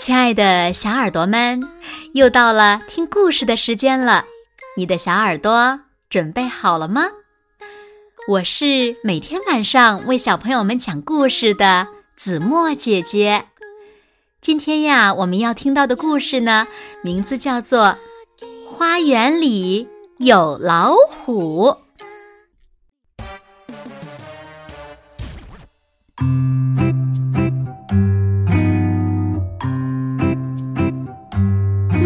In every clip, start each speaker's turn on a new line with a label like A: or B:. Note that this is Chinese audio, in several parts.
A: 亲爱的小耳朵们，又到了听故事的时间了。你的小耳朵准备好了吗？我是每天晚上为小朋友们讲故事的子墨姐姐。今天呀，我们要听到的故事呢，名字叫做《花园里有老虎》。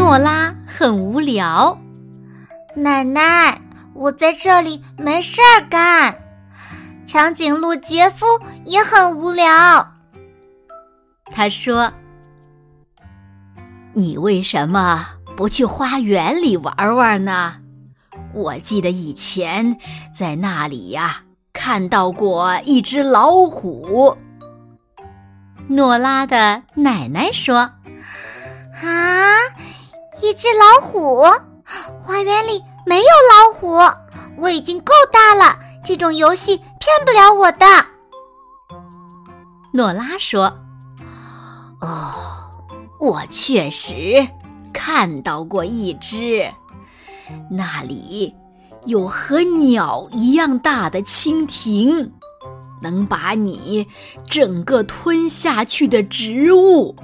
A: 诺拉很无聊，
B: 奶奶，我在这里没事儿干。长颈鹿杰夫也很无聊，
A: 他说：“
C: 你为什么不去花园里玩玩呢？我记得以前在那里呀看到过一只老虎。”
A: 诺拉的奶奶说：“
B: 啊。”一只老虎，花园里没有老虎，我已经够大了，这种游戏骗不了我的。
A: 诺拉说：“
C: 哦，我确实看到过一只，那里有和鸟一样大的蜻蜓，能把你整个吞下去的植物。”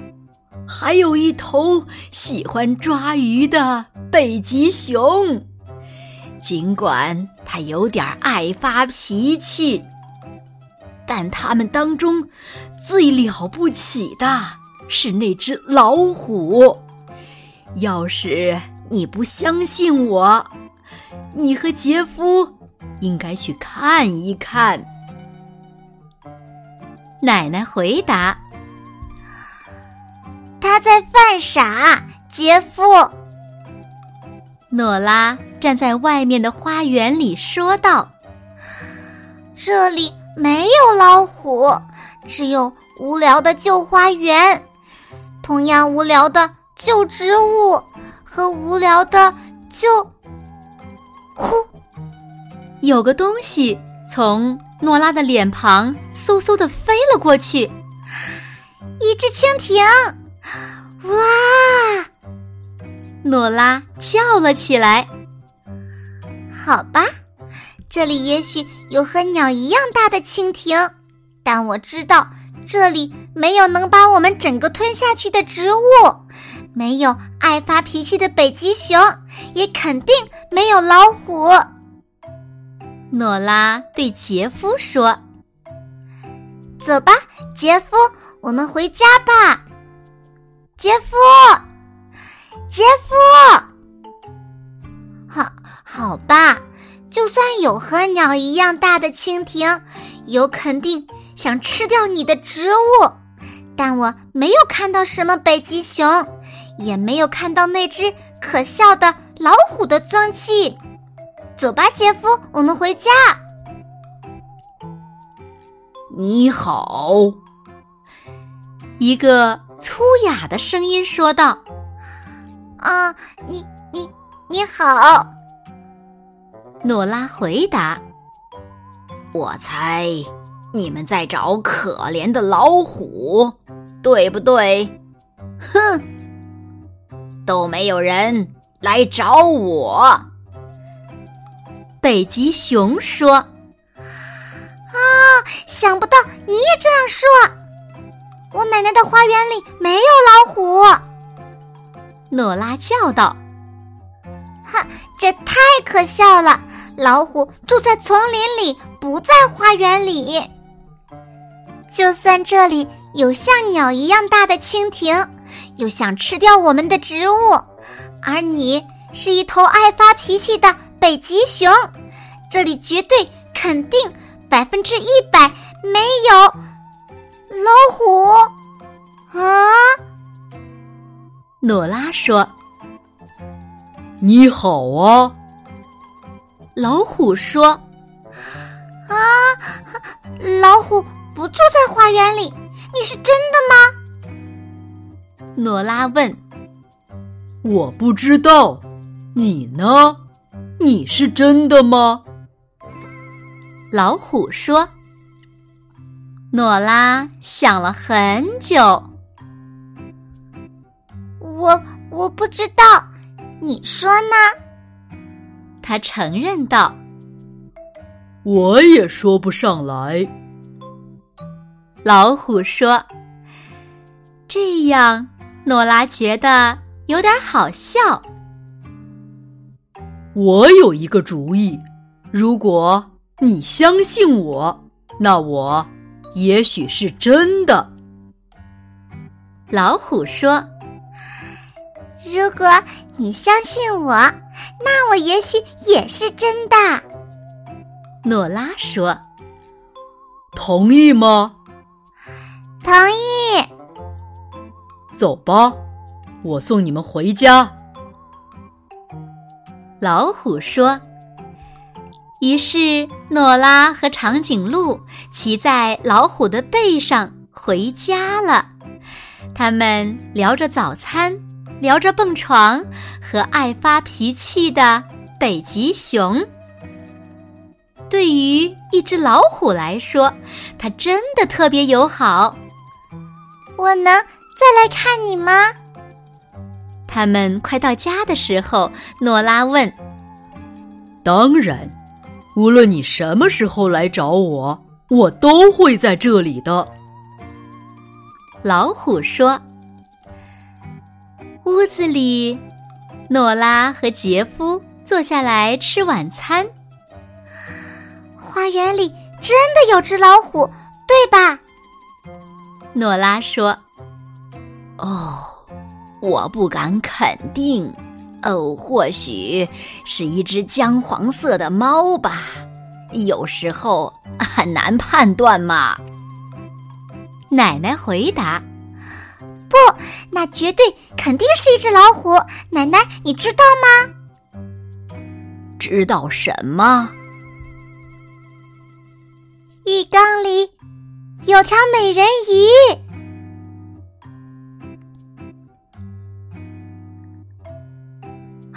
C: 还有一头喜欢抓鱼的北极熊，尽管它有点爱发脾气，但它们当中最了不起的是那只老虎。要是你不相信我，你和杰夫应该去看一看。
A: 奶奶回答。
B: 他在犯傻，杰夫。
A: 诺拉站在外面的花园里说道：“
B: 这里没有老虎，只有无聊的旧花园，同样无聊的旧植物和无聊的旧……呼，
A: 有个东西从诺拉的脸庞嗖嗖的飞了过去，
B: 一只蜻蜓。”哇！
A: 诺拉叫了起来。
B: 好吧，这里也许有和鸟一样大的蜻蜓，但我知道这里没有能把我们整个吞下去的植物，没有爱发脾气的北极熊，也肯定没有老虎。
A: 诺拉对杰夫说：“
B: 走吧，杰夫，我们回家吧。”杰夫，杰夫，好，好吧，就算有和鸟一样大的蜻蜓，有肯定想吃掉你的植物，但我没有看到什么北极熊，也没有看到那只可笑的老虎的踪迹。走吧，杰夫，我们回家。
C: 你好，
A: 一个。粗哑的声音说道：“
B: 啊，你你你好。”
A: 诺拉回答：“
C: 我猜你们在找可怜的老虎，对不对？哼，都没有人来找我。”
A: 北极熊说：“啊，
B: 想不到你也这样说。”我奶奶的花园里没有老虎，
A: 诺拉叫道：“
B: 哼，这太可笑了！老虎住在丛林里，不在花园里。就算这里有像鸟一样大的蜻蜓，又想吃掉我们的植物，而你是一头爱发脾气的北极熊，这里绝对肯定百分之一百没有。”老虎啊！
A: 诺拉说：“
D: 你好啊。”
B: 老虎说：“啊，老虎不住在花园里，你是真的吗？”
A: 诺拉问：“
D: 我不知道，你呢？你是真的吗？”
A: 老虎说。诺拉想了很久。
B: 我我不知道，你说呢？
A: 他承认道：“
D: 我也说不上来。”
A: 老虎说：“这样，诺拉觉得有点好笑。
D: 我有一个主意，如果你相信我，那我也许是真的。”
A: 老虎说：“
B: 如果你相信我，那我也许也是真的。”
A: 诺拉说：“
D: 同意吗？”
B: 同意。
D: 走吧，我送你们回家。
A: 老虎说。于是，诺拉和长颈鹿骑在老虎的背上回家了。他们聊着早餐，聊着蹦床和爱发脾气的北极熊。对于一只老虎来说，它真的特别友好。
B: 我能再来看你吗？
A: 他们快到家的时候，诺拉问：“
D: 当然，无论你什么时候来找我，我都会在这里的。”
A: 老虎说：“屋子里，诺拉和杰夫坐下来吃晚餐。
B: 花园里真的有只老虎，对吧？”
A: 诺拉说：“
C: 哦，我不敢肯定。哦，或许是一只姜黄色的猫吧。有时候很难判断嘛。”
A: 奶奶回答：“
B: 不，那绝对肯定是一只老虎。奶奶，你知道吗？
C: 知道什么？
B: 浴缸里。”有条美人鱼。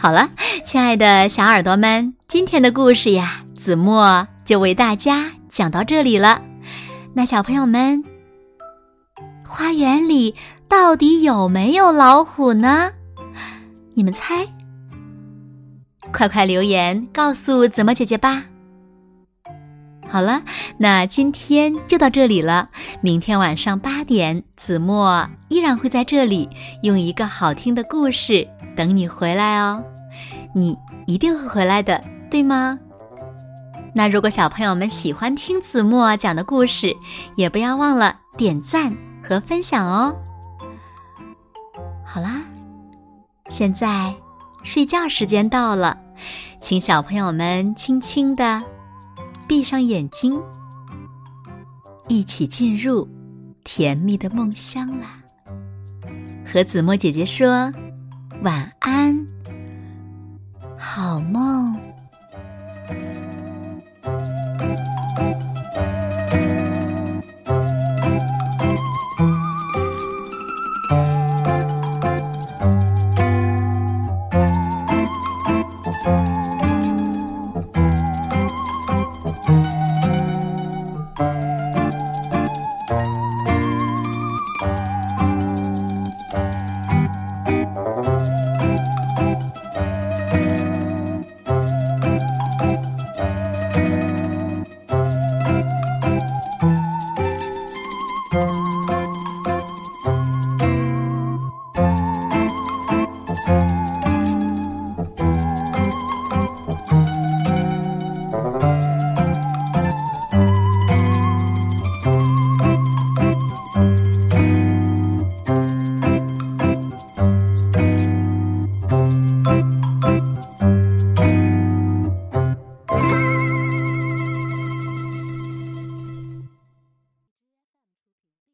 A: 好了，亲爱的小耳朵们，今天的故事呀，子墨就为大家讲到这里了。那小朋友们，花园里到底有没有老虎呢？你们猜？快快留言告诉子墨姐姐吧。好了，那今天就到这里了。明天晚上八点，子墨依然会在这里用一个好听的故事等你回来哦。你一定会回来的，对吗？那如果小朋友们喜欢听子墨讲的故事，也不要忘了点赞和分享哦。好啦，现在睡觉时间到了，请小朋友们轻轻的。闭上眼睛，一起进入甜蜜的梦乡啦！和子墨姐姐说晚安，好梦。